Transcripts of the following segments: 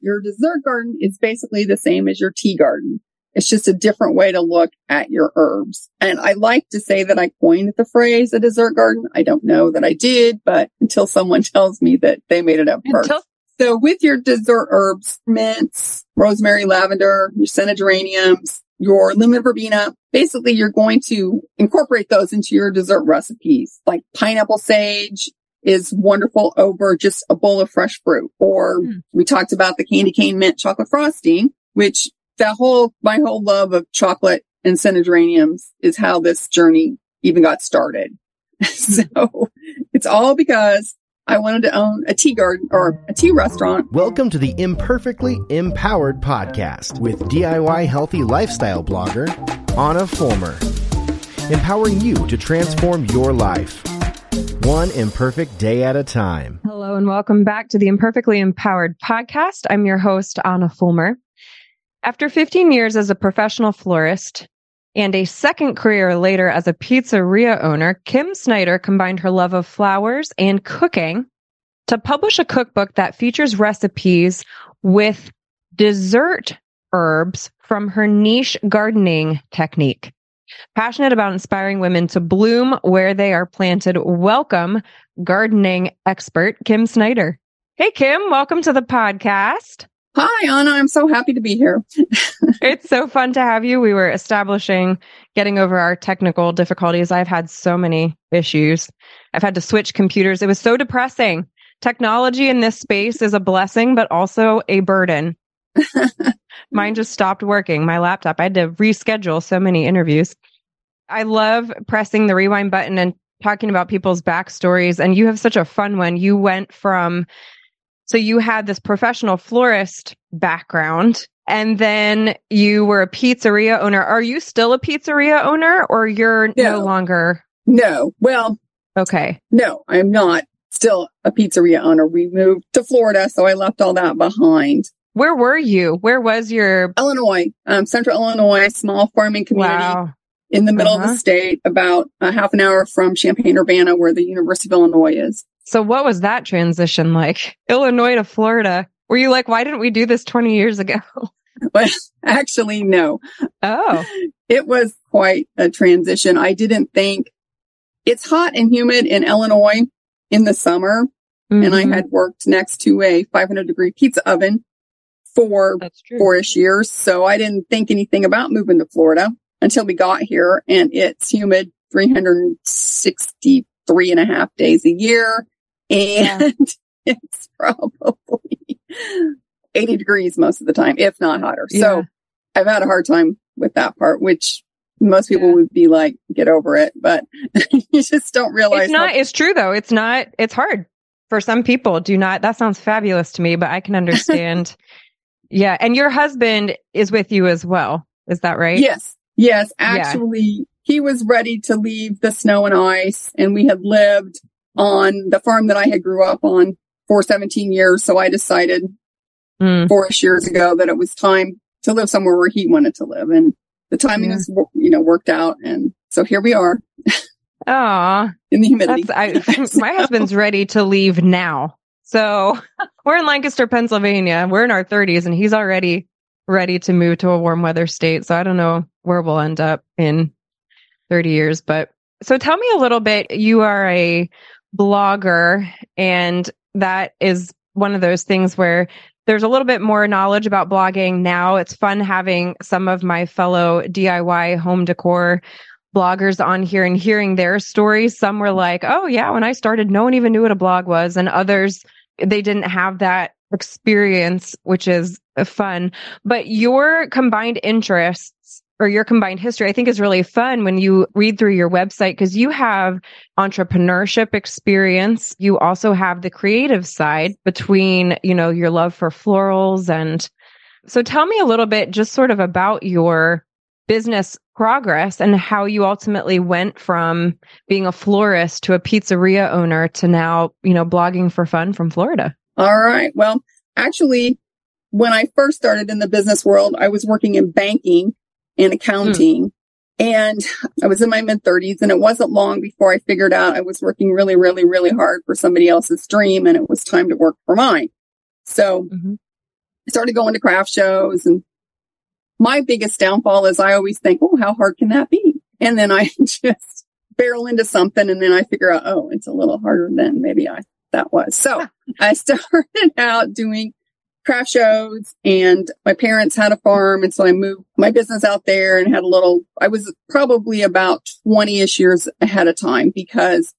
Your dessert garden is basically the same as your tea garden. It's just a different way to look at your herbs. And I like to say that I coined the phrase a dessert garden. I don't know that I did, but until someone tells me that they made it up first. Until- so with your dessert herbs, mints, rosemary, lavender, your scented geraniums, your lemon verbena, basically you're going to incorporate those into your dessert recipes like pineapple sage, is wonderful over just a bowl of fresh fruit. Or mm. we talked about the candy cane mint chocolate frosting, which that whole, my whole love of chocolate and scented geraniums is how this journey even got started. so it's all because I wanted to own a tea garden or a tea restaurant. Welcome to the Imperfectly Empowered podcast with DIY healthy lifestyle blogger Anna Fulmer, empowering you to transform your life one imperfect day at a time. Hello and welcome back to the Imperfectly Empowered podcast. I'm your host, Anna Fulmer. After 15 years as a professional florist and a second career later as a pizzeria owner, Kim Snyder combined her love of flowers and cooking to publish a cookbook that features recipes with dessert herbs from her niche gardening technique. Passionate about inspiring women to bloom where they are planted. Welcome, gardening expert Kim Snyder. Hey, Kim, welcome to the podcast. Hi, Anna. I'm so happy to be here. it's so fun to have you. We were establishing getting over our technical difficulties. I've had so many issues. I've had to switch computers. It was so depressing. Technology in this space is a blessing, but also a burden. Mine just stopped working. My laptop. I had to reschedule so many interviews. I love pressing the rewind button and talking about people's backstories. And you have such a fun one. You went from, so you had this professional florist background and then you were a pizzeria owner. Are you still a pizzeria owner or you're no, no longer? No. Well, okay. No, I'm not still a pizzeria owner. We moved to Florida. So I left all that behind. Where were you? Where was your Illinois, um, central Illinois, small farming community. Wow in the middle uh-huh. of the uh-huh. state, about a half an hour from Champaign Urbana, where the University of Illinois is. So, what was that transition like? Illinois to Florida. Were you like, why didn't we do this 20 years ago? Well, actually, no. Oh, it was quite a transition. I didn't think it's hot and humid in Illinois in the summer. Mm-hmm. And I mm-hmm. had worked next to a 500 degree pizza oven for four-ish years. So I didn't think anything about moving to Florida until we got here and it's humid 363 and a half days a year. And yeah. it's probably 80 degrees most of the time, if not hotter. Yeah. So I've had a hard time with that part, which most people yeah. would be like, get over it, but you just don't realize. It's not, how- it's true though. It's not, it's hard for some people. Do not, that sounds fabulous to me, but I can understand. Yeah. And your husband is with you as well. Is that right? Yes. Yes, actually, yeah. he was ready to leave the snow and ice, and we had lived on the farm that I had grew up on for 17 years. So I decided mm. four-ish years ago that it was time to live somewhere where he wanted to live, and the timing was, you know, worked out, and so here we are. Ah, in the humidity. I, my husband's ready to leave now. So we're in Lancaster, Pennsylvania. We're in our 30s, and he's already ready to move to a warm weather state. So I don't know where we'll end up in 30 years. But so tell me a little bit. You are a blogger, and that is one of those things where there's a little bit more knowledge about blogging now. It's fun having some of my fellow DIY home decor bloggers on here and hearing their stories. Some were like, oh, yeah, when I started, no one even knew what a blog was. And others, they didn't have that experience, which is fun. But your combined interests or your combined history, I think is really fun when you read through your website because you have entrepreneurship experience. You also have the creative side between, you know, your love for florals. And so tell me a little bit just sort of about your business progress and how you ultimately went from being a florist to a pizzeria owner to now, you know, blogging for fun from Florida. All right. Well, actually, when I first started in the business world, I was working in banking and accounting. Mm. And I was in my mid 30s and it wasn't long before I figured out I was working really, really, really hard for somebody else's dream and it was time to work for mine. So mm-hmm. I started going to craft shows and my biggest downfall is I always think, oh, how hard can that be? And then I just barrel into something and then I figure out, oh, it's a little harder than maybe I that was. So I started out doing craft shows and my parents had a farm. And so I moved my business out there and had a little, I was probably about 20 ish years ahead of time because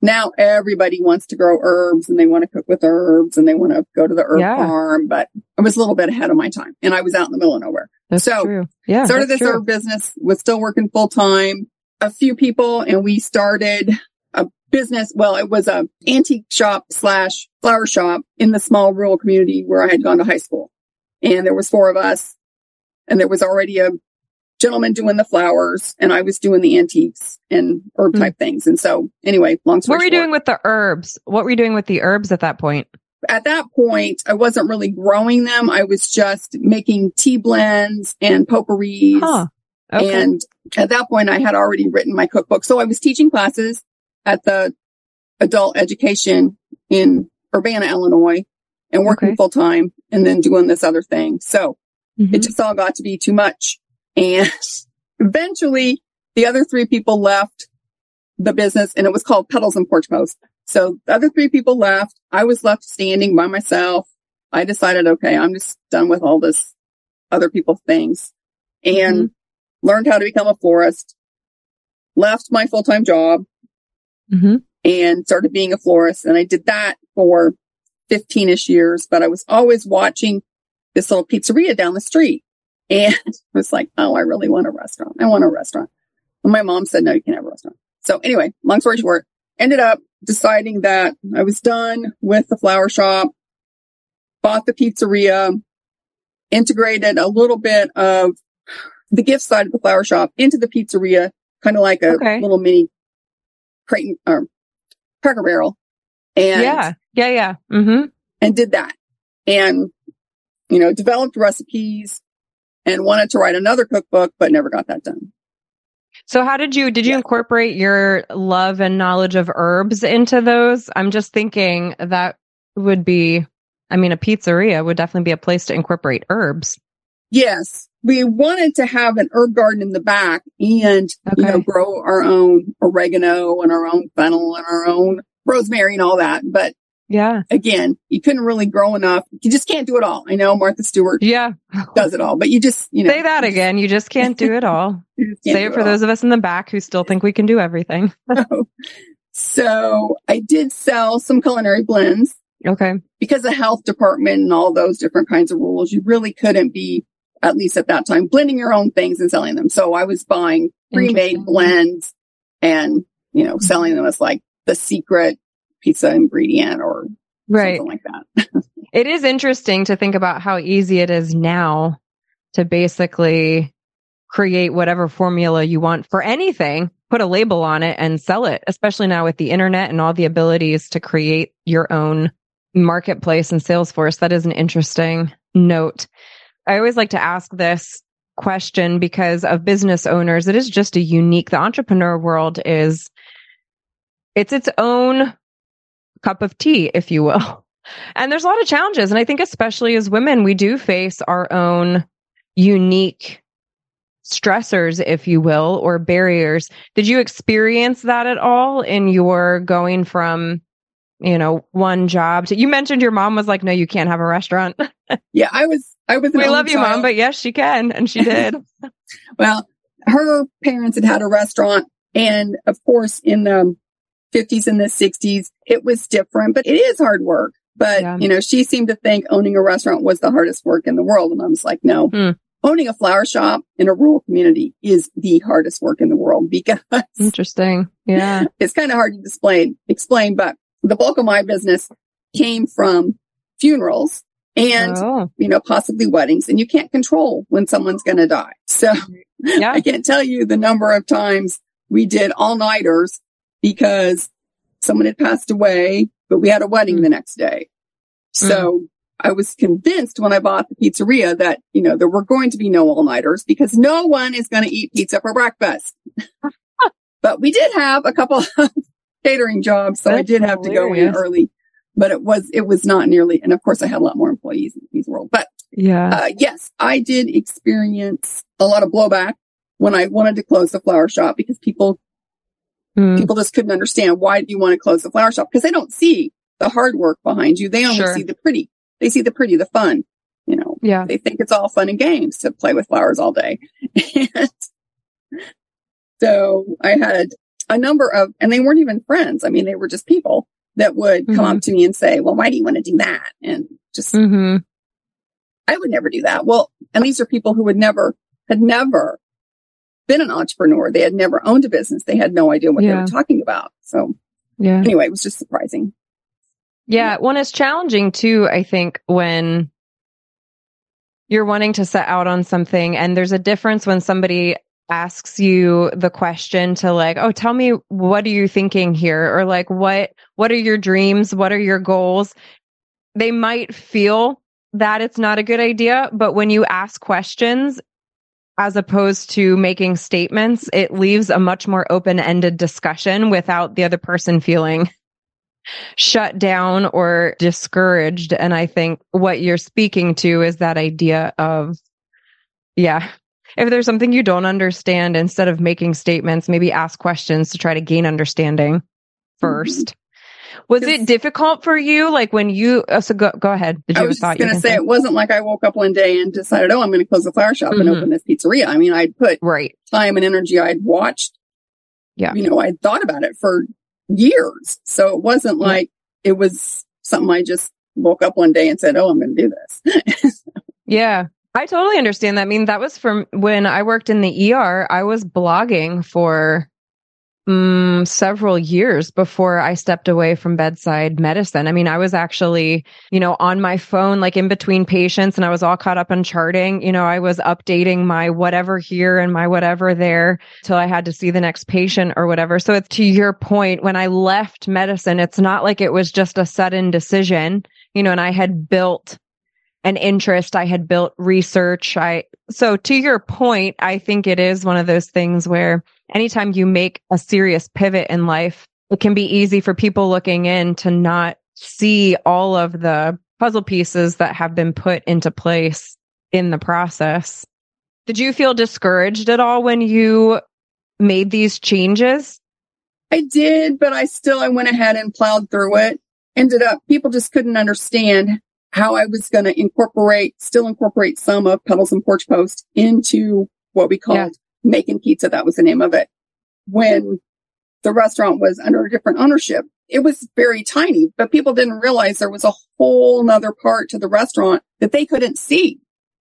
now everybody wants to grow herbs and they want to cook with herbs and they want to go to the herb Yeah. farm. But I was a little bit ahead of my time and I was out in the middle of nowhere. That's So, true. Yeah. started this true. herb business, was still working full time. A few people and we started a business. Well, it was a antique shop slash flower shop in the small rural community where I had gone to high school. And there was four of us and there was already a gentleman doing the flowers and I was doing the antiques and herb Hmm. type things. And so anyway, long story What were you short, doing with the herbs? What were you doing with the herbs at that point? At that point, I wasn't really growing them. I was just making tea blends and potpourris. Huh. Okay. And at that point, I had already written my cookbook. So I was teaching classes at the adult education in Urbana, Illinois and working Okay. full time and then doing this other thing. So Mhm. it just all got to be too much. And eventually the other three people left the business and it was called Petals and Porch Post. So the other three people left. I was left standing by myself. I decided, okay, I'm just done with all this other people's things and learned how to become a florist, left my full-time job Mhm. and started being a florist. And I did that for 15 ish years, but I was always watching this little pizzeria down the street. And I was like, oh, I really want a restaurant. I want a restaurant. And my mom said, no, you can't have a restaurant. So anyway, long story short, ended up deciding that I was done with the flower shop, bought the pizzeria, integrated a little bit of the gift side of the flower shop into the pizzeria, kind of like a Okay. little mini crate or Cracker Barrel. And yeah. Yeah. Yeah. Mm-hmm. and did that and, you know, developed recipes and wanted to write another cookbook, but never got that done. So how did you did you Yeah. incorporate your love and knowledge of herbs into those? I'm just thinking that would be I mean a pizzeria would definitely be a place to incorporate herbs. Yes. We wanted to have an herb garden in the back and, you know, grow our own oregano and our own fennel and our own rosemary and all that. But Yeah. again, you couldn't really grow enough. You just can't do it all. I know Martha Stewart Yeah. does it all, but you just, you know, Say that again. You just can't do it all. you just can't Say it for all. those of us in the back who still think we can do everything. Oh. So I did sell some culinary blends Okay. because the health department and all those different kinds of rules. You really couldn't be, at least at that time, blending your own things and selling them. So I was buying pre-made blends and, you know, selling them as like the secret pizza ingredient or Right. something like that. It is interesting to think about how easy it is now to basically create whatever formula you want for anything, put a label on it and sell it, especially now with the internet and all the abilities to create your own marketplace and sales force. That is an interesting note. I always like to ask this question because of business owners. It is just a unique, the entrepreneur world is, it's its own cup of tea, if you will. And there's a lot of challenges. And I think, especially as women, we do face our own unique stressors, if you will, or barriers. Did you experience that at all in your going from, you know, one job to, you mentioned your mom was like, no, you can't have a restaurant. Yeah, I was, I was, we love you, mom, but yes, she can. And she did. Well, her parents had had a restaurant and of course in the 50s and the 60s, it was different, but it is hard work. But, Yeah. you know, she seemed to think owning a restaurant was the hardest work in the world. And I was like, no, Hmm. owning a flower shop in a rural community is the hardest work in the world because Interesting. Yeah. it's kind of hard to display, explain, but the bulk of my business came from funerals and, oh, you know, possibly weddings and you can't control when someone's going to die. So yeah. I can't tell you the number of times we did all nighters because someone had passed away, but we had a wedding Mm. the next day. So I was convinced when I bought the pizzeria that, you know, there were going to be no all nighters because no one is going to eat pizza for breakfast. but we did have a couple of catering jobs. So I That's did have to go in early, but it was, it was not nearly. And of course I had a lot more employees in the pizza world, but Yeah. Uh, yes, I did experience a lot of blowback when I wanted to close the flower shop because people Mm. people just couldn't understand why do you want to close the flower shop because they don't see the hard work behind you. They only Sure. see the pretty. They see the pretty, the fun. You know, Yeah. they think it's all fun and games to play with flowers all day. and so I had a number of, and they weren't even friends. I mean, they were just people that would come Mhm. up to me and say, well, why do you want to do that? And just, hmm I would never do that. Well, and these are people who would never, had never been an entrepreneur. They had never owned a business. They had no idea what they were talking about. So Yeah. anyway, it was just surprising. Yeah. One is challenging too, I think, when you're wanting to set out on something and there's a difference when somebody asks you the question to like, oh, tell me what are you thinking here? Or like what what are your dreams? What are your goals? They might feel that it's not a good idea, but when you ask questions as opposed to making statements, it leaves a much more open-ended discussion without the other person feeling shut down or discouraged. And I think what you're speaking to is that idea of, yeah, if there's something you don't understand, instead of making statements, maybe ask questions to try to gain understanding 1st Was it difficult for you? Like when you, oh, so go, go ahead. Did you I was just going to say it wasn't like I woke up one day and decided, oh, I'm going to close the flower shop and Mhm. open this pizzeria. I mean, I'd put Right. time and energy. I'd watched. Yeah. You know, I'd thought about it for years. So it wasn't Yeah. like it was something I just woke up one day and said, oh, I'm going to do this. Yeah. I totally understand that. I mean, that was from when I worked in the ER, I was blogging for mm, several years before I stepped away from bedside medicine. I mean, I was actually, you know, on my phone, like in between patients, and I was all caught up in charting. You know, I was updating my whatever here and my whatever there till I had to see the next patient or whatever. So it's to your point, when I left medicine, it's not like it was just a sudden decision, you know, and I had built an interest. I had built research. I, so to your point, I think it is one of those things where anytime you make a serious pivot in life, it can be easy for people looking in to not see all of the puzzle pieces that have been put into place in the process. Did you feel discouraged at all when you made these changes? I did, but I still, I went ahead and plowed through it. Ended up, people just couldn't understand how I was going to incorporate, still incorporate some of Petals and Porch Post into what we called Yeah. making pizza. That was the name of it. When the restaurant was under a different ownership, it was very tiny, but people didn't realize there was a whole nother part to the restaurant that they couldn't see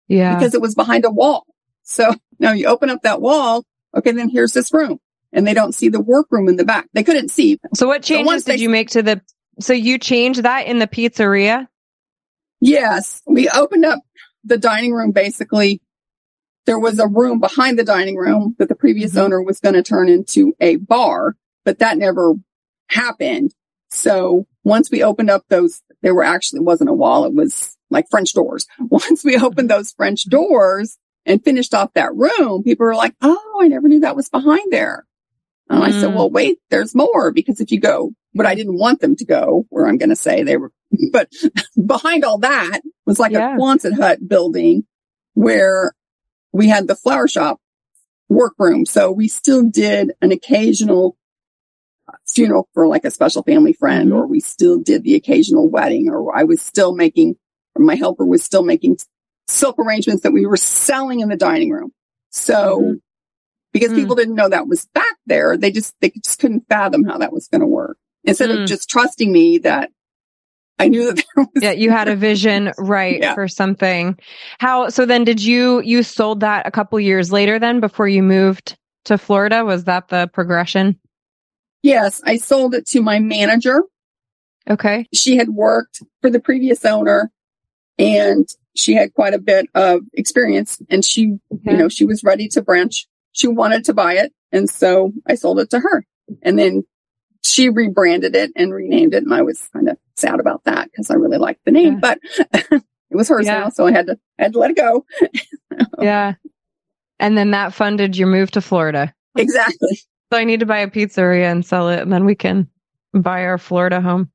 Yeah. because it was behind a wall. So now you open up that wall. Okay. Then here's this room and they don't see the workroom in the back. They couldn't see. so what changes once did they- you make to the, so you changed that in the pizzeria? Yes, we opened up the dining room. Basically, there was a room behind the dining room that the previous Mhm. owner was going to turn into a bar, but that never happened. So once we opened up those, there were actually wasn't a wall; it was like French doors. Once we opened those French doors and finished off that room, people were like, "Oh, I never knew that was behind there." And I said, Mm. "Well, wait, there's more because if you go, but I didn't want them to go where I'm going to say they were, but behind all that was like Yeah. a Quonset hut building where we had the flower shop workroom. So we still did an occasional funeral for like a special family friend, Mhm. or we still did the occasional wedding, or I was still making, or my helper was still making silk arrangements that we were selling in the dining room. So Mhm. because Mm. people didn't know that was back there, they just, they just couldn't fathom how that was going to work. Instead Mm. of just trusting me that I knew that there was. Yeah, you had a vision, right, Yeah. for something. How, so then did you, you sold that a couple years later then before you moved to Florida? Was that the progression? Yes, I sold it to my manager. Okay. She had worked for the previous owner and she had quite a bit of experience and she, Okay. you know, she was ready to branch. She wanted to buy it. And so I sold it to her and then she rebranded it and renamed it. And I was kind of sad about that because I really liked the name, Yeah. but it was hers Yeah. now. So I had to, I had to let it go. Yeah. And then that funded your move to Florida. Exactly. So I need to buy a pizzeria and sell it and then we can buy our Florida home.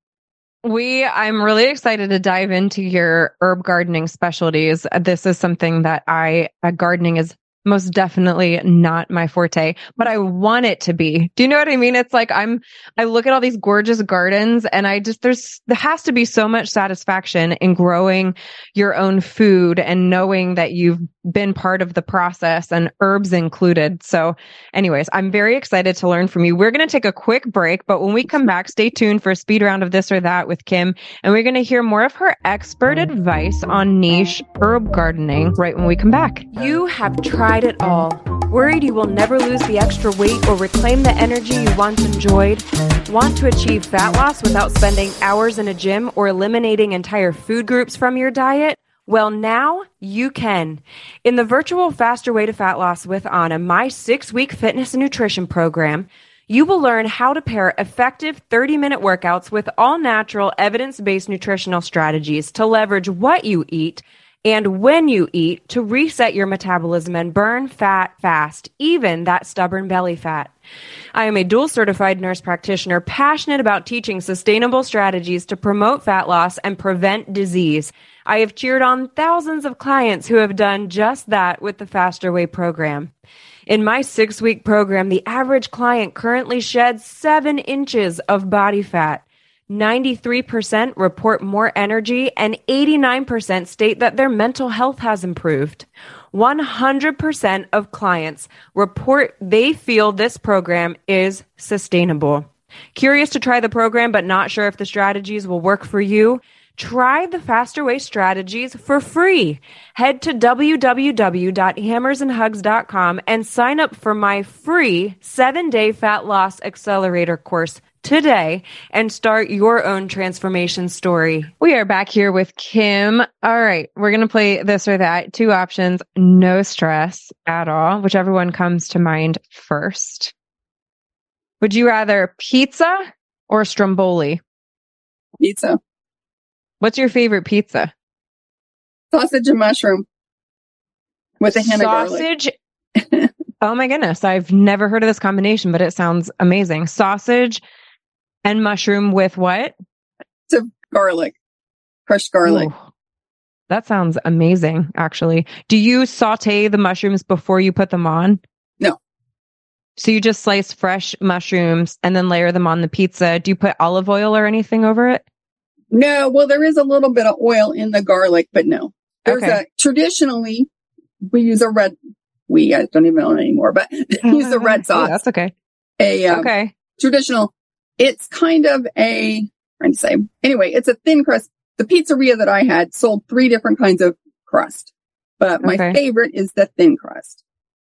we I'm really excited to dive into your herb gardening specialties. This is something that I uh, gardening is most definitely not my forte, but I want it to be. Do you know what I mean? It's like I'm, I look at all these gorgeous gardens and I just, there's, there has to be so much satisfaction in growing your own food and knowing that you've been part of the process and herbs included. So anyways, I'm very excited to learn from you. We're going to take a quick break, but when we come back, stay tuned for a speed round of this or that with Kim. And we're going to hear more of her expert advice on niche herb gardening right when we come back. You have tried it all. Worried you will never lose the extra weight or reclaim the energy you once enjoyed? Want to achieve fat loss without spending hours in a gym or eliminating entire food groups from your diet? Well, now you can. In the virtual Faster Way to Fat Loss with Anna, my six week fitness and nutrition program, you will learn how to pair effective 30 minute workouts with all natural, evidence based nutritional strategies to leverage what you eat and when you eat to reset your metabolism and burn fat fast, even that stubborn belly fat. I am a dual certified nurse practitioner passionate about teaching sustainable strategies to promote fat loss and prevent disease. I have cheered on thousands of clients who have done just that with the Faster Way program. In my six week program, the average client currently sheds seven inches of body fat. 93% report more energy and 89% state that their mental health has improved. 100% of clients report they feel this program is sustainable. Curious to try the program but not sure if the strategies will work for you? Try the Faster Way strategies for free. Head to www.hammersnhugs.com and sign up for my free seven day fat loss accelerator course today and start your own transformation story. We are back here with Kim. All right. We're going to play this or that. Two options. No stress at all, whichever one comes to mind first. Would you rather pizza or stromboli? Pizza. What's your favorite pizza? Sausage and mushroom with a hint Sausage. of garlic. oh my goodness. I've never heard of this combination, but it sounds amazing. Sausage and mushroom with what? To garlic, crushed garlic. Ooh, that sounds amazing, actually. Do you saute the mushrooms before you put them on? No. So you just slice fresh mushrooms and then layer them on the pizza. Do you put olive oil or anything over it? No. Well, there is a little bit of oil in the garlic, but no. There's okay. a traditionally we use a red. We I don't even own anymore, but use a red sauce. that's okay. A um, okay traditional it's kind of a, trying to say, anyway, it's a thin crust. The pizzeria that I had sold three different kinds of crust, but my okay. favorite is the thin crust.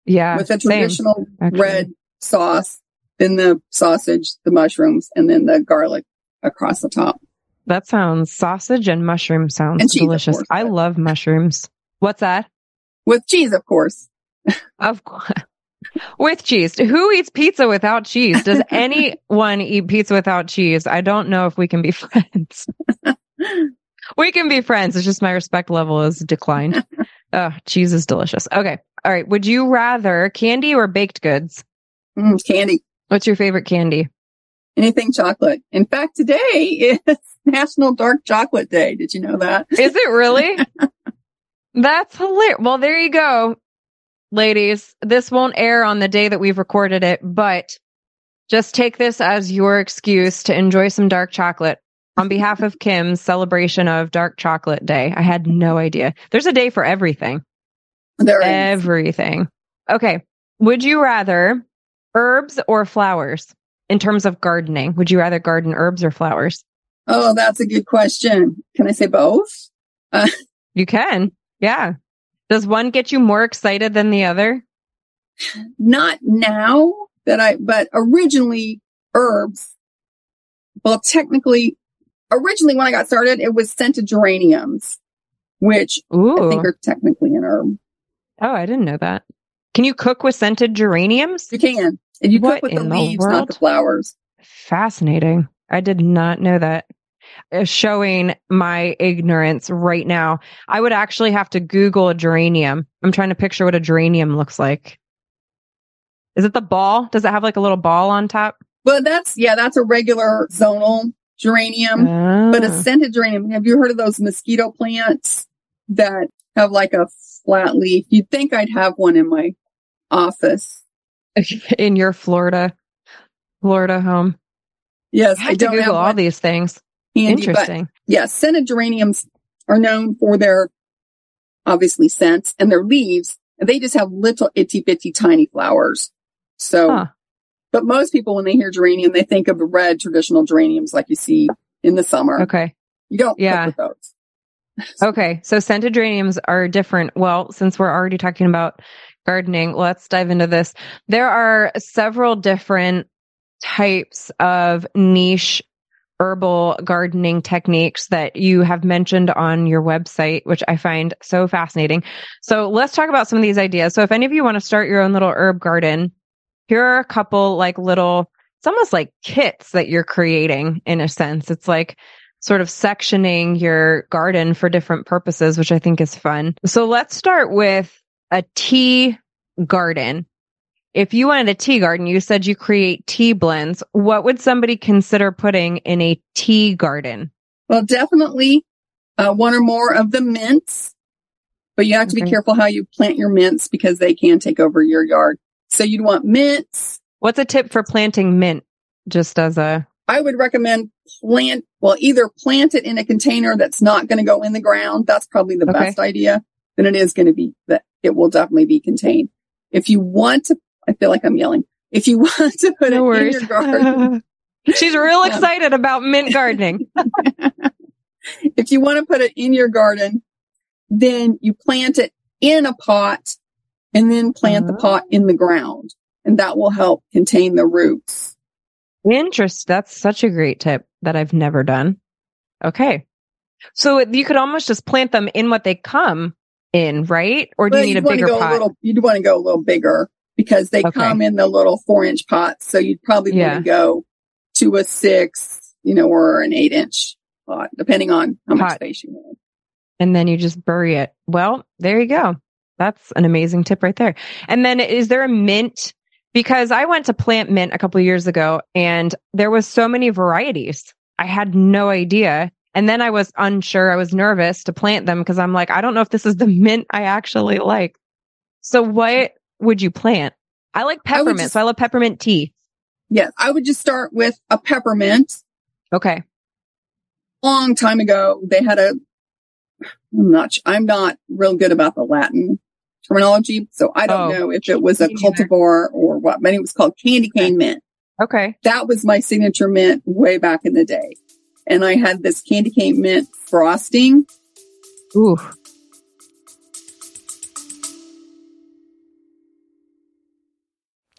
Yeah. With a traditional same, red sauce, then the sausage, the mushrooms, and then the garlic across the top. That sounds sausage and mushroom sounds and cheese, delicious. Course, I love mushrooms. What's that? With cheese, of course. of course with cheese. Who eats pizza without cheese? Does anyone eat pizza without cheese? I don't know if we can be friends. we can be friends. It's just my respect level has declined. Oh, cheese is delicious. Okay. All right. Would you rather candy or baked goods? Mm, candy. What's your favorite candy? Anything chocolate. In fact, today is National Dark Chocolate Day. Did you know that? Is it really? That's hilarious. Well, there you go ladies, this won't air on the day that we've recorded it, but just take this as your excuse to enjoy some dark chocolate on behalf of Kim's celebration of Dark Chocolate Day. I had no idea. There's a day for everything. There is. Everything. Okay. Would you rather herbs or flowers in terms of gardening? Would you rather garden herbs or flowers? Oh, that's a good question. Can I say both? Uh, you can. Yeah. Does one get you more excited than the other? Not now that I, but originally herbs. Well, technically, originally when I got started, it was scented geraniums, which Ooh. I think are technically an herb. Oh, I didn't know that. Can you cook with scented geraniums? You can. And you what cook with the leaves, the not the flowers. Fascinating. I did not know that showing my ignorance right now. I would actually have to Google a geranium. I'm trying to picture what a geranium looks like. Is it the ball? Does it have like a little ball on top? Well, that's, yeah, that's a regular zonal geranium, but a Ah. scented geranium. Have you heard of those mosquito plants that have like a flat leaf? You'd think I'd have one in my office. in your Florida, Florida home. Yes, I I have to don't Google all these things. Handy, but Interesting. yes, scented geraniums are known for their obviously scents and their leaves. And they just have little itty bitty tiny flowers. So, Huh. but most people, when they hear geranium, they think of the red traditional geraniums like you see in the summer. Okay. You don't Yeah. those. Okay. So scented geraniums are different. Well, since we're already talking about gardening, let's dive into this. There are several different types of niche herbal gardening techniques that you have mentioned on your website, which I find so fascinating. So let's talk about some of these ideas. So if any of you want to start your own little herb garden, here are a couple like little, it's almost like kits that you're creating in a sense. It's like sort of sectioning your garden for different purposes, which I think is fun. So let's start with a tea garden. If you wanted a tea garden, you said you create tea blends. What would somebody consider putting in a tea garden? Well, definitely uh, one or more of the mints, but you have to be Okay. careful how you plant your mints because they can take over your yard. So you'd want mints. What's a tip for planting mint? Just as a, I would recommend plant, well, either plant it in a container that's not going to go in the ground. That's probably the Okay. best idea. Then it is going to be that it will definitely be contained. If you want to, I feel like I'm yelling. If you want to put no it worries. in your garden, She's real Um, excited about mint gardening. if you want to put it in your garden, then you plant it in a pot and then plant the Oh. pot in the ground and that will help contain the roots. Interest. That's such a great tip that I've never done. Okay. So you could almost just plant them in what they come in, right? Or do Well, you need a bigger pot? a little, you'd want to go a little bigger because they Okay. come in the little four inch pots. So you'd probably Yeah. want to go to a six, you know, or an eight inch pot, depending on how much Pot. space you want. and then you just bury it. Well, there you go. That's an amazing tip right there. And then is there a mint? Because I went to plant mint a couple of years ago and there was so many varieties. I had no idea. And then I was unsure. I was nervous to plant them because I'm like, I don't know if this is the mint I actually like. So what would you plant? I like I peppermint. just- so I love peppermint tea. Yes. I would just start with a peppermint. Okay. long time ago, they had a, I'm not, I'm not real good about the Latin terminology. So I don't Oh, know if it was a cultivar or what, but it was called candy cane mint. Okay. That was my signature mint way back in the day. And I had this candy cane mint frosting. Ooh.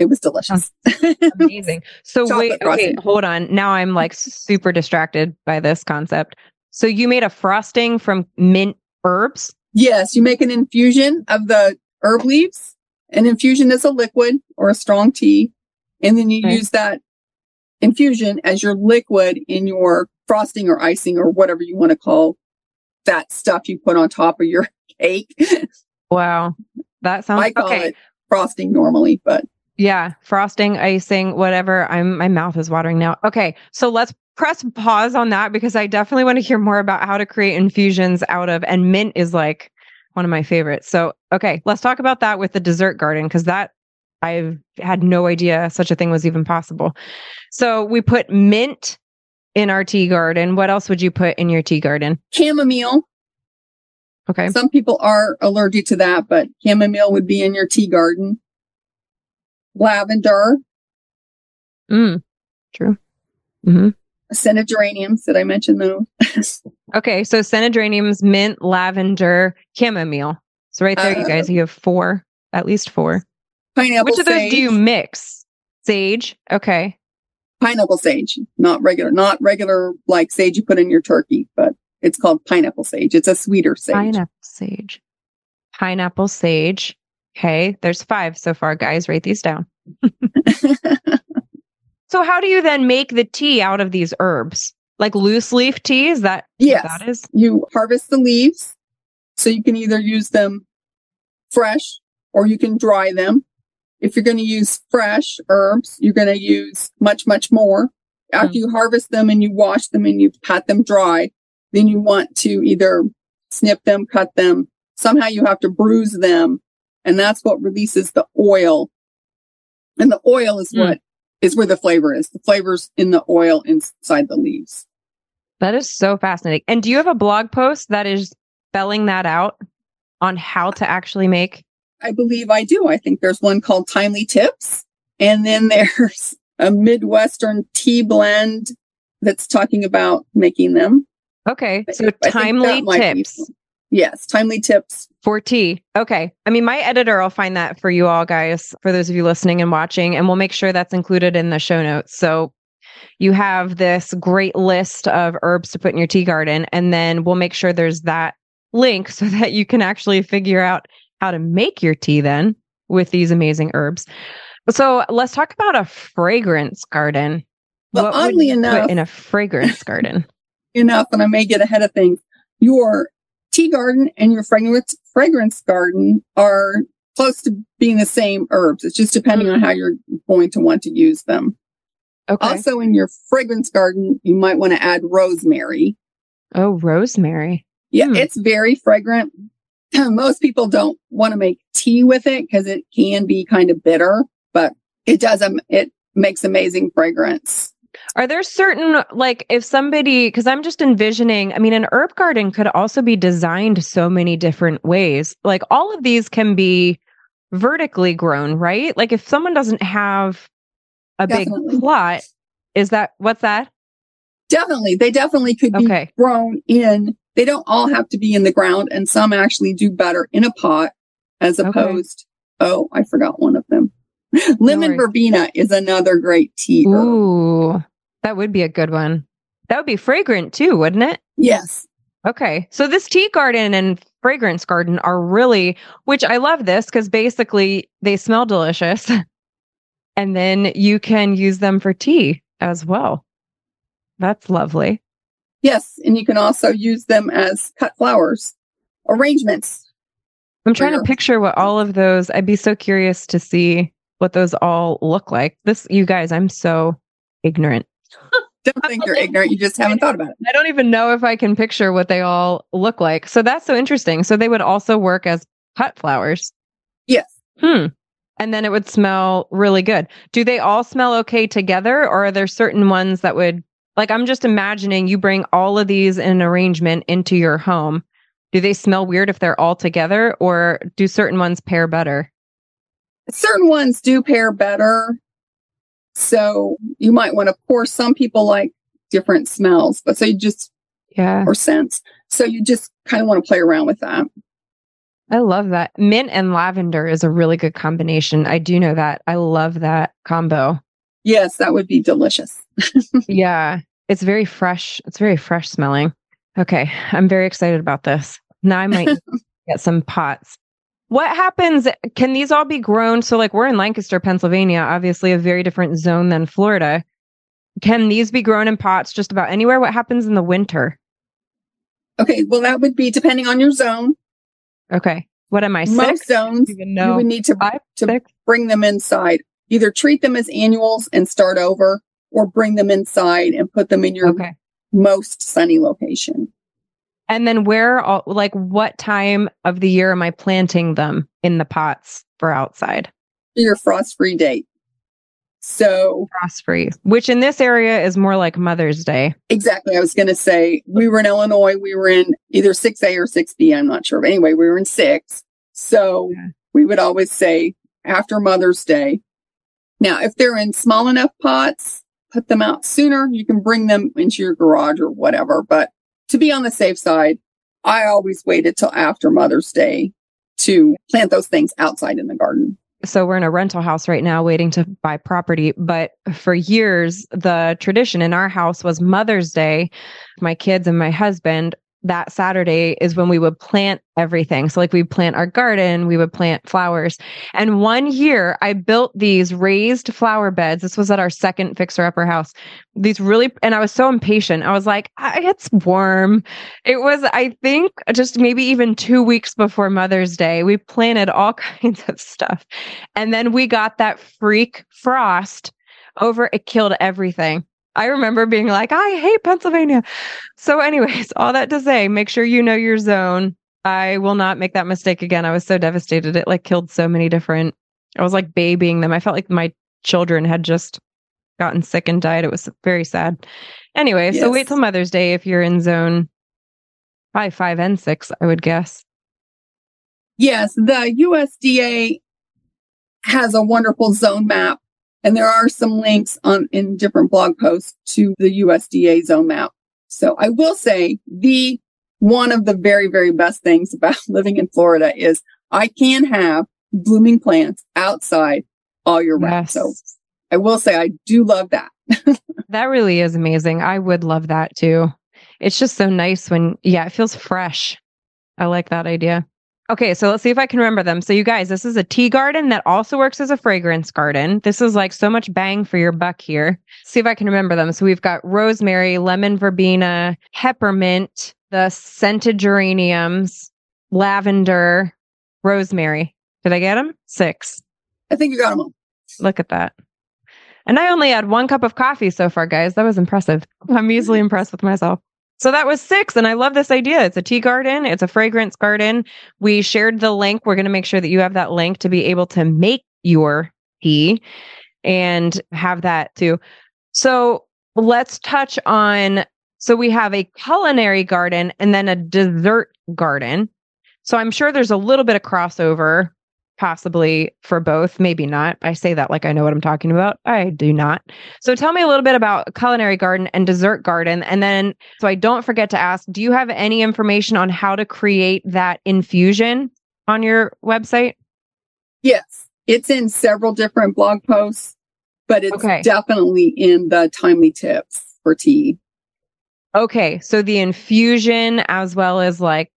It was delicious. Amazing. So Chocolate wait, okay, hold on. Now I'm like super distracted by this concept. So you made a frosting from mint herbs? yes, you make an infusion of the herb leaves. An infusion is a liquid or a strong tea. And then you Okay. use that infusion as your liquid in your frosting or icing or whatever you want to call that stuff you put on top of your cake. Wow. That sounds I call okay. it frosting normally, but Yeah, frosting, icing, whatever. I'm my mouth is watering now. Okay, so let's press pause on that because I definitely want to hear more about how to create infusions out of and mint is like one of my favorites. So, okay, let's talk about that with the dessert garden because that I've had no idea such a thing was even possible. So, we put mint in our tea garden. What else would you put in your tea garden? chamomile. Okay. Some people are allergic to that, but chamomile would be in your tea garden. Lavender, Mm, true. hmm scented geraniums. Did I mention those? Okay, so scented mint, lavender, chamomile. So right there, you Uh, guys, you have four, at least four. Pineapple Which of those sage. do you mix? Sage. Okay. Pineapple sage, not regular, not regular like sage you put in your turkey, but it's called pineapple sage. It's a sweeter sage. Pineapple sage. Pineapple sage. Okay, there's five so far, guys. Write these down. so, how do you then make the tea out of these herbs? Like loose leaf tea? Is that yes. that is? You harvest the leaves, so you can either use them fresh or you can dry them. If you're going to use fresh herbs, you're going to use much, much more. After mm. you harvest them and you wash them and you pat them dry, then you want to either snip them, cut them. Somehow you have to bruise them. And that's what releases the oil. And the oil is mm. what is where the flavor is. The flavor's in the oil inside the leaves. That is so fascinating. And do you have a blog post that is spelling that out on how to actually make? I believe I do. I think there's one called Thymely Tips. And then there's a Midwestern tea blend that's talking about making them. Okay. So thymely tips. Yes, thymely tips for tea. Okay. I mean, my editor will find that for you all guys, for those of you listening and watching, and we'll make sure that's included in the show notes. So you have this great list of herbs to put in your tea garden, and then we'll make sure there's that link so that you can actually figure out how to make your tea then with these amazing herbs. So let's talk about a fragrance garden. Well, what oddly enough, in a fragrance garden enough, and I may get ahead of things. Your tea garden and your fragrance fragrance garden are close to being the same herbs. It's just depending mm-hmm. on how you're going to want to use them. Okay. Also, in your fragrance garden, you might want to add rosemary. Oh, rosemary. Yeah, hmm. it's very fragrant. Most people don't want to make tea with it because it can be kind of bitter, but it does. Um, it makes amazing fragrance. Are there certain, like, if somebody, because I'm just envisioning, I mean, an herb garden could also be designed so many different ways. Like, all of these can be vertically grown, right? Like, if someone doesn't have a definitely. big plot, is that what's that? Definitely. They definitely could be okay. grown in, they don't all have to be in the ground, and some actually do better in a pot as opposed, okay. oh, I forgot one of them. Lemon verbena is another great tea. Ooh, that would be a good one. That would be fragrant too, wouldn't it? Yes. Okay. So this tea garden and fragrance garden are really, which I love this because basically they smell delicious. and then you can use them for tea as well. That's lovely. Yes. And you can also use them as cut flowers, arrangements. I'm trying to picture what all of those, I'd be so curious to see what those all look like. This, you guys, I'm so ignorant. don't think you're ignorant. You just haven't thought about it. I don't even know if I can picture what they all look like. So that's so interesting. So they would also work as cut flowers. Yes. Hmm. And then it would smell really good. Do they all smell okay together or are there certain ones that would like I'm just imagining you bring all of these in an arrangement into your home. Do they smell weird if they're all together or do certain ones pair better? Certain ones do pair better. So you might want to pour. Some people like different smells, but so you just, yeah, or scents. So you just kind of want to play around with that. I love that. Mint and lavender is a really good combination. I do know that. I love that combo. Yes, that would be delicious. yeah, it's very fresh. It's very fresh smelling. Okay, I'm very excited about this. Now I might get some pots. What happens? Can these all be grown? So, like, we're in Lancaster, Pennsylvania, obviously a very different zone than Florida. Can these be grown in pots just about anywhere? What happens in the winter? Okay, well, that would be depending on your zone. Okay. What am I? Most six? zones, you would need to, Five, to bring them inside. Either treat them as annuals and start over, or bring them inside and put them in your okay. most sunny location. And then where, all, like, what time of the year am I planting them in the pots for outside? Your frost free date. So frost free, which in this area is more like Mother's Day. Exactly. I was going to say we were in Illinois. We were in either 6A or 6B. I'm not sure. But anyway, we were in six. So yeah. we would always say after Mother's Day. Now, if they're in small enough pots, put them out sooner. You can bring them into your garage or whatever. But to be on the safe side, I always waited till after Mother's Day to plant those things outside in the garden. So we're in a rental house right now waiting to buy property. But for years, the tradition in our house was Mother's Day. My kids and my husband that Saturday is when we would plant everything. So like we plant our garden, we would plant flowers. And one year I built these raised flower beds. This was at our second fixer upper house. These really, and I was so impatient. I was like, ah, it's warm. It was, I think just maybe even two weeks before Mother's Day, we planted all kinds of stuff. And then we got that freak frost over, it killed everything. I remember being like, I hate Pennsylvania. So, anyways, all that to say, make sure you know your zone. I will not make that mistake again. I was so devastated. It like killed so many different, I was like babying them. I felt like my children had just gotten sick and died. It was very sad. Anyway, yes. so wait till Mother's Day if you're in zone probably five and six, I would guess. Yes, the USDA has a wonderful zone map and there are some links on in different blog posts to the USDA zone map. So I will say the one of the very, very best things about living in Florida is I can have blooming plants outside all year round. Yes. So I will say I do love that. that really is amazing. I would love that too. It's just so nice when, yeah, it feels fresh. I like that idea. Okay, so let's see if I can remember them. So, you guys, this is a tea garden that also works as a fragrance garden. This is like so much bang for your buck here. See if I can remember them. So, we've got rosemary, lemon verbena, peppermint, the scented geraniums, lavender, rosemary. Did I get them? Six. I think you got them all. Look at that. And I only had one cup of coffee so far, guys. That was impressive. I'm easily impressed with myself. So that was six. And I love this idea. It's a tea garden. It's a fragrance garden. We shared the link. We're going to make sure that you have that link to be able to make your tea and have that too. So let's touch on. So we have a culinary garden and then a dessert garden. So I'm sure there's a little bit of crossover possibly for both, maybe not. I say that like I know what I'm talking about. I do not. So tell me a little bit about culinary garden and dessert garden. And then, so I don't forget to ask, do you have any information on how to create that infusion on your website? Yes, it's in several different blog posts, but it's okay. definitely in the thymely tips for tea. Okay. So the infusion as well as like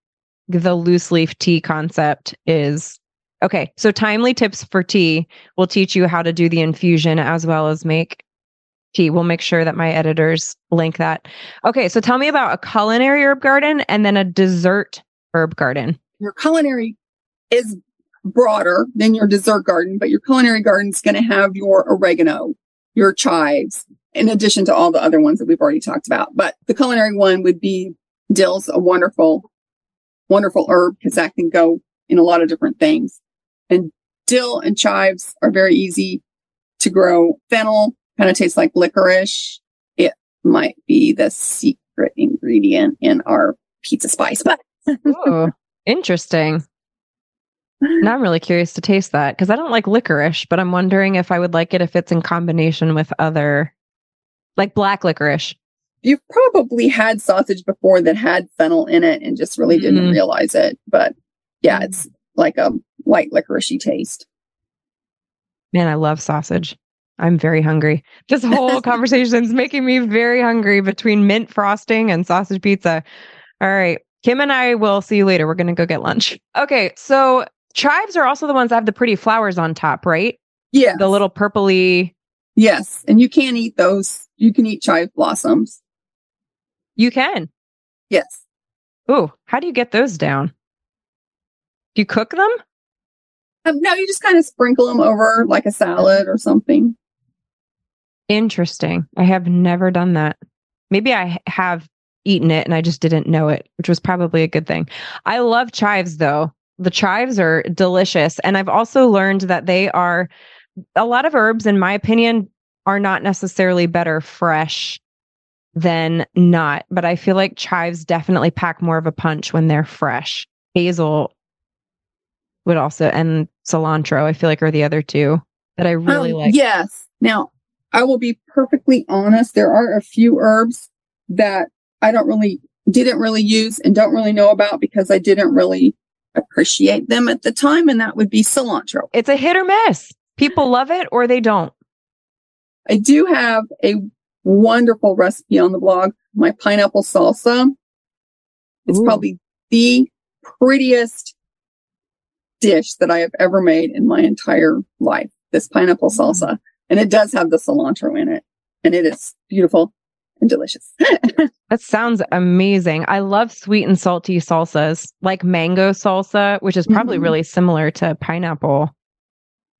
the loose leaf tea concept is Okay. So thymely tips for tea will teach you how to do the infusion as well as make tea. We'll make sure that my editors link that. Okay. So tell me about a culinary herb garden and then a dessert herb garden. Your culinary is broader than your dessert garden, but your culinary garden is going to have your oregano, your chives, in addition to all the other ones that we've already talked about. But the culinary one would be dill's a wonderful, wonderful herb because that can go in a lot of different things. And dill and chives are very easy to grow. Fennel kind of tastes like licorice. It might be the secret ingredient in our pizza spice, but Ooh, interesting. Now I'm really curious to taste that because I don't like licorice, but I'm wondering if I would like it if it's in combination with other, like black licorice. You've probably had sausage before that had fennel in it and just really didn't mm-hmm. realize it. But yeah, it's like a light licoricey taste. Man, I love sausage. I'm very hungry. This whole conversation is making me very hungry between mint frosting and sausage pizza. All right. Kim and I will see you later. We're going to go get lunch. Okay. So chives are also the ones that have the pretty flowers on top, right? Yeah. The little purpley. Yes. And you can eat those. You can eat chive blossoms. You can. Yes. Ooh, how do you get those down? Do you cook them? Um, no, you just kind of sprinkle them over like a salad or something. Interesting. I have never done that. Maybe I have eaten it and I just didn't know it, which was probably a good thing. I love chives though. The chives are delicious. And I've also learned that they are a lot of herbs, in my opinion, are not necessarily better fresh than not. But I feel like chives definitely pack more of a punch when they're fresh. Basil would also and cilantro i feel like are the other two that i really um, like yes now i will be perfectly honest there are a few herbs that i don't really didn't really use and don't really know about because i didn't really appreciate them at the time, and that would be cilantro. It's a hit or miss. People love it or they don't. I do have a wonderful recipe on the blog, my pineapple salsa. It's Ooh. probably the prettiest dish that I have ever made in my entire life. This pineapple salsa. And it does have the cilantro in it. And it is beautiful and delicious. That sounds amazing. I love sweet and salty salsas, like mango salsa, which is probably Mhm. really similar to pineapple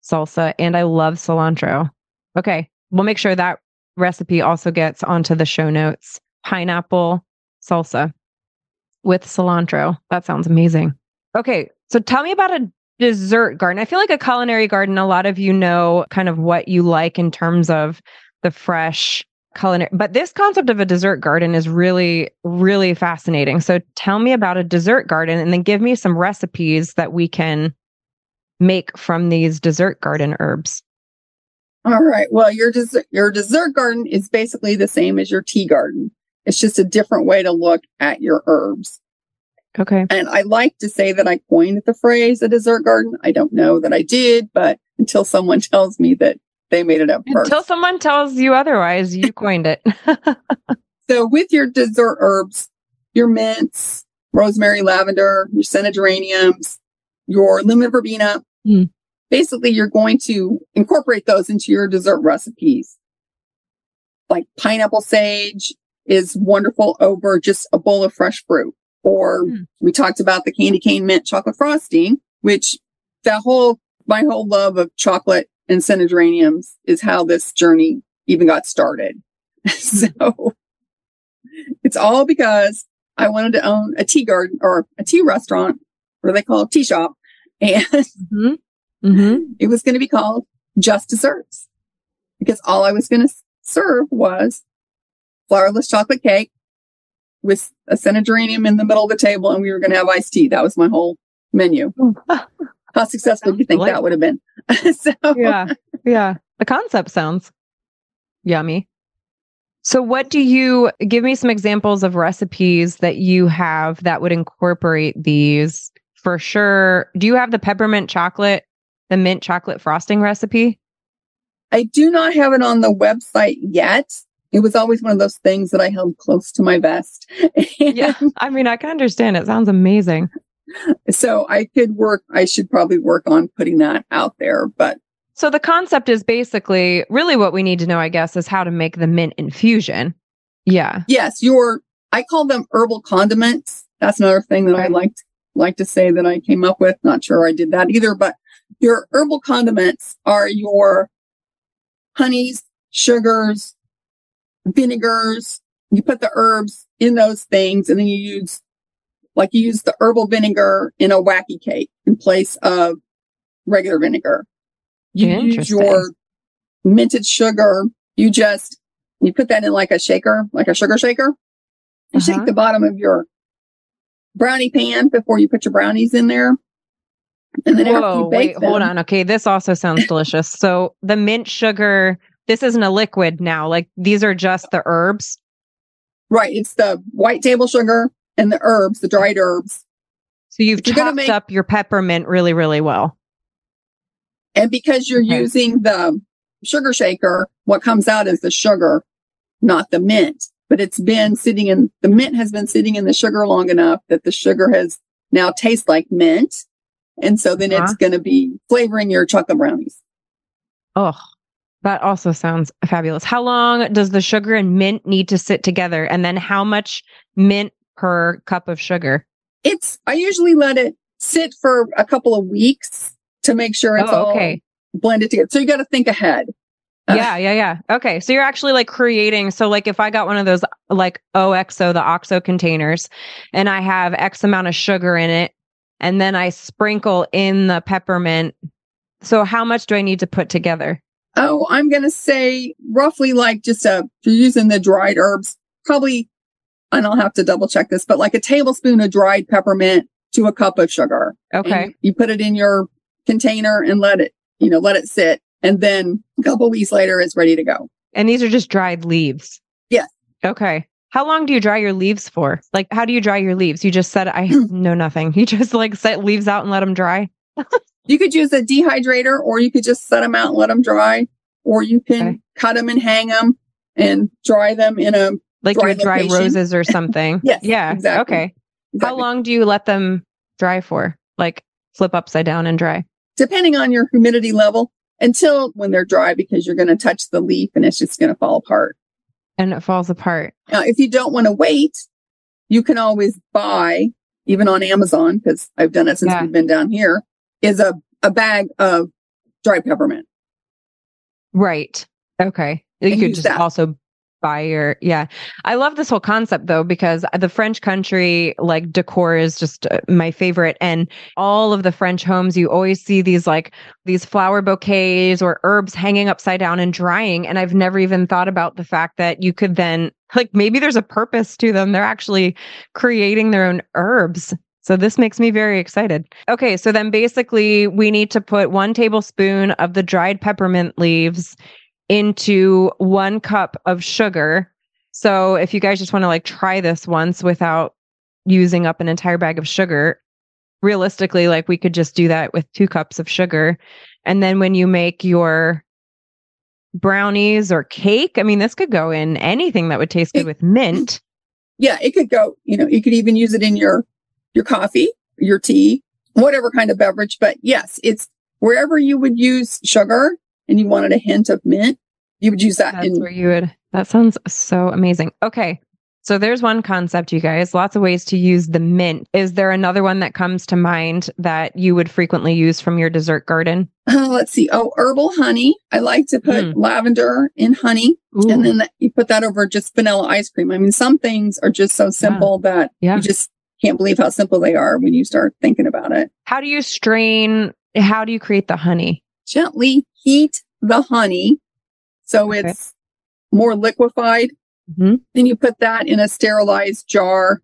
salsa. And I love cilantro. Okay. We'll make sure that recipe also gets onto the show notes. Pineapple salsa with cilantro. That sounds amazing. Okay. So tell me about a dessert garden. I feel like a culinary garden, a lot of you know kind of what you like in terms of the fresh culinary. But this concept of a dessert garden is really, really fascinating. So tell me about a dessert garden and then give me some recipes that we can make from these dessert garden herbs. All right. Well, your dessert, your dessert garden is basically the same as your tea garden. It's just a different way to look at your herbs. Okay. And I like to say that I coined the phrase a dessert garden. I don't know that I did, but until someone tells me that they made it up first. Until someone tells you otherwise, you coined it. so with your dessert herbs, your mints, rosemary, lavender, your scented geraniums, your lemon verbena, Hmm. basically you're going to incorporate those into your dessert recipes. Like pineapple sage is wonderful over just a bowl of fresh fruit. Or Hmm. we talked about the candy cane mint chocolate frosting, which that whole, my whole love of chocolate and scented geraniums is how this journey even got started. so it's all because I wanted to own a tea garden or a tea restaurant, or they call it tea shop. And hmm hmm it was going to be called Just Desserts because all I was going to serve was flourless chocolate cake with a scented geranium in the middle of the table, and we were going to have iced tea. That was my whole menu. How successful do you think that would have been? so, yeah. Yeah. The concept sounds yummy. So, what do you give me some examples of recipes that you have that would incorporate these for sure? Do you have the peppermint chocolate, the mint chocolate frosting recipe? I do not have it on the website yet. It was always one of those things that I held close to my vest. Yeah. I mean, I can understand. It sounds amazing. so I could work, I should probably work on putting that out there, but So, the concept is basically really what we need to know, I guess, is how to make the mint infusion. Yeah. yes, your, I call them herbal condiments. That's another thing that I Okay. like, like to say that I came up with. Not sure I did that either, but your herbal condiments are your honeys, sugars, vinegars. You put the herbs in those things and then you use, like you use the herbal vinegar in a wacky cake in place of regular vinegar. You use your minted sugar. You just, you put that in like a shaker, like a sugar shaker. You Uh-huh. shake the bottom of your brownie pan before you put your brownies in there. And then after you bake wait, hold on. Okay, this also sounds delicious. So the mint sugar, this isn't a liquid now. Like these are just the herbs. Right. It's the white table sugar and the herbs, the dried herbs. So you've you're chopped make- up your peppermint really, really well. And because you're Okay. using the sugar shaker, what comes out is the sugar, not the mint. But it's been sitting in the mint has been sitting in the sugar long enough that the sugar has now tastes like mint. And so then it's Uh-huh. going to be flavoring your chocolate brownies. Oh, that also sounds fabulous. How long does the sugar and mint need to sit together? And then how much mint per cup of sugar? It's, I usually let it sit for a couple of weeks to make sure it's Oh, all okay. blended together. So you got to think ahead. Uh, yeah, yeah, yeah. Okay. So you're actually like creating. So, like, if I got one of those like OXO, the OXO containers, and I have X amount of sugar in it, and then I sprinkle in the peppermint. So, how much do I need to put together? Oh, I'm going to say roughly like just a, if you're using the dried herbs, probably, and I'll have to double check this, but like a tablespoon of dried peppermint to a cup of sugar. Okay. You, you put it in your container and let it, you know, let it sit. And then a couple weeks later, it's ready to go. And these are just dried leaves. Yes. Okay. How long do you dry your leaves for? Like, how do you dry your leaves? You just said, I know nothing. You just like set leaves out and let them dry. You could use a dehydrator or you could just set them out and let them dry, or you can Okay. cut them and hang them and dry them in a Like Dry your dry location. roses or something. Yes, Yeah. exactly. Okay. How long do you let them dry for? Like flip upside down and dry. depending on your humidity level until when they're dry because you're going to touch the leaf and it's just going to fall apart. And it falls apart. Now, if you don't want to wait, you can always buy, even on Amazon, because I've done it since Yeah. we've been down here, is a, a bag of dried peppermint. Right. Okay. You And could just that. also buy your yeah. I love this whole concept though because the French country like decor is just uh, my favorite and all of the French homes you always see these like these flower bouquets or herbs hanging upside down and drying and I've never even thought about the fact that you could then like maybe there's a purpose to them. They're actually creating their own herbs. So this makes me very excited. Okay, so then basically we need to put 1 tablespoon of the dried peppermint leaves into one cup of sugar. So if you guys just want to like try this once without using up an entire bag of sugar, realistically, like we could just do that with two cups of sugar. And then when you make your brownies or cake, I mean, this could go in anything that would taste good with mint. Yeah, it could go, you know, you could even use it in your, your coffee, your tea, whatever kind of beverage. But yes, it's wherever you would use sugar and you wanted a hint of mint, you would use that That's in where you would. That sounds so amazing. Okay. So there's one concept, you guys. Lots of ways to use the mint. Is there another one that comes to mind that you would frequently use from your dessert garden? Uh, let's see. Oh, herbal honey. I like to put lavender in honey Ooh, and then that, you put that over just vanilla ice cream. I mean, some things are just so simple that Yeah. you just can't believe how simple they are when you start thinking about it. how do you strain? How do you create the honey? Gently heat the honey so Okay. it's more liquefied. Mhm. Then you put that in a sterilized jar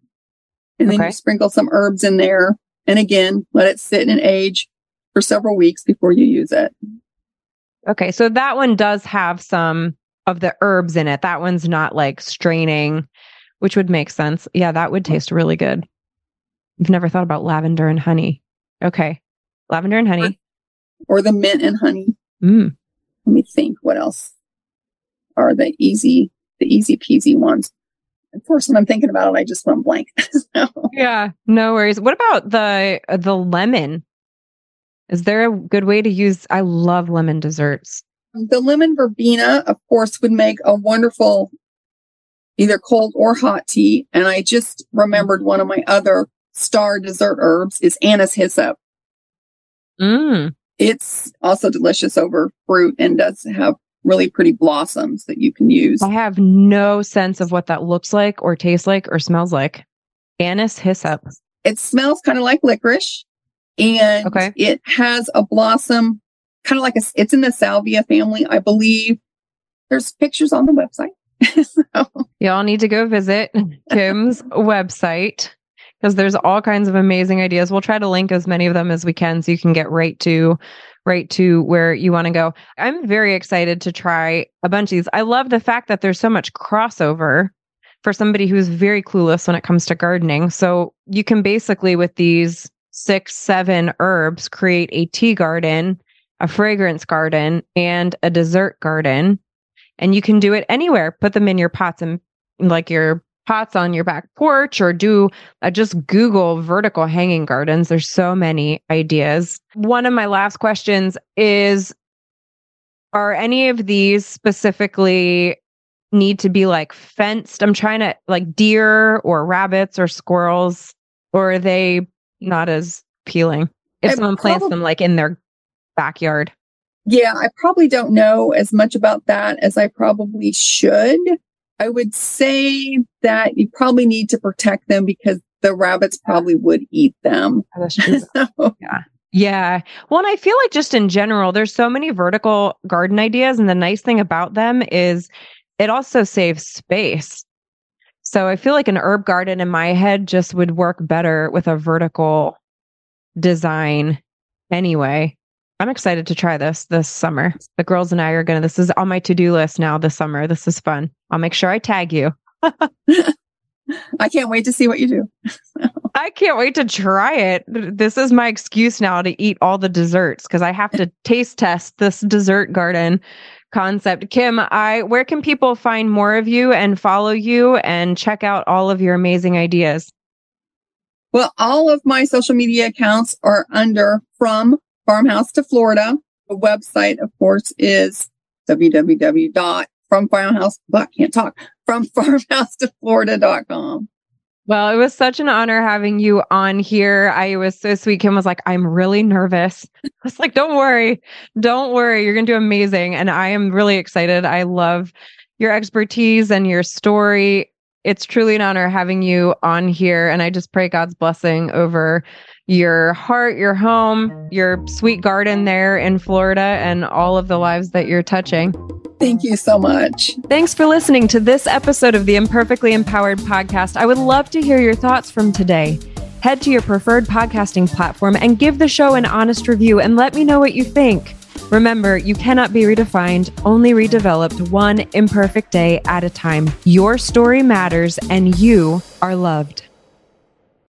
and then Okay. you sprinkle some herbs in there. And again, let it sit and age for several weeks before you use it. Okay. So that one does have some of the herbs in it. That one's not like straining, which would make sense. Yeah, that would taste really good. I've never thought about lavender and honey. Okay. Lavender and honey. Or the mint and honey. Mm. Let me think what else are the easy, the easy peasy ones. Of course, when I'm thinking about it, I just went blank. so, Yeah, no worries. What about the uh, the lemon? Is there a good way to use? I love lemon desserts. the lemon verbena, of course, would make a wonderful either cold or hot tea. And I just remembered one of my other star dessert herbs is anise hyssop. Mm. It's also delicious over fruit and does have really pretty blossoms that you can use. I have no sense of what that looks like, or tastes like, or smells like. Anise hyssop. It smells kind of like licorice and Okay. it has a blossom kind of like a, it's in the salvia family, I believe. There's pictures on the website. so, Y'all need to go visit Kim's website because there's all kinds of amazing ideas. We'll try to link as many of them as we can so you can get right to right to where you want to go. I'm very excited to try a bunch of these. I love the fact that there's so much crossover for somebody who's very clueless when it comes to gardening. So you can basically with these six, seven herbs create a tea garden, a fragrance garden, and a dessert garden and you can do it anywhere. Put them in your pots and like your pots on your back porch or do uh, just Google vertical hanging gardens. There's so many ideas. One of my last questions is Are any of these specifically need to be like fenced? I'm trying to like deer or rabbits or squirrels, or are they not as appealing if I someone plants probab- them like in their backyard? Yeah, I probably don't know as much about that as I probably should. I would say that you probably need to protect them because the rabbits probably would eat them. Oh, so, Yeah. Well, and I feel like just in general, there's so many vertical garden ideas. And the nice thing about them is it also saves space. So I feel like an herb garden in my head just would work better with a vertical design anyway. I'm excited to try this this summer. The girls and I are going to, this is on my to do list now this summer. This is fun. I'll make sure I tag you. I can't wait to see what you do. I can't wait to try it. This is my excuse now to eat all the desserts because I have to taste test this dessert garden concept. Kim, I where can people find more of you and follow you and check out all of your amazing ideas? Well, all of my social media accounts are under from farmhouse to Florida. The website, of course, is www.fromfarmhouse, but can't talk, from farmhouse to Florida.com. Well, it was such an honor having you on here. I was so sweet. Kim was like, I'm really nervous. I was like, don't worry. Don't worry. You're going to do amazing. And I am really excited. I love your expertise and your story. It's truly an honor having you on here. And I just pray God's blessing over your heart, your home, your sweet garden there in Florida, and all of the lives that you're touching. Thank you so much. Thanks for listening to this episode of the Imperfectly Empowered podcast. I would love to hear your thoughts from today. Head to your preferred podcasting platform and give the show an honest review and let me know what you think. Remember, you cannot be redefined, only redeveloped one imperfect day at a time. Your story matters and you are loved.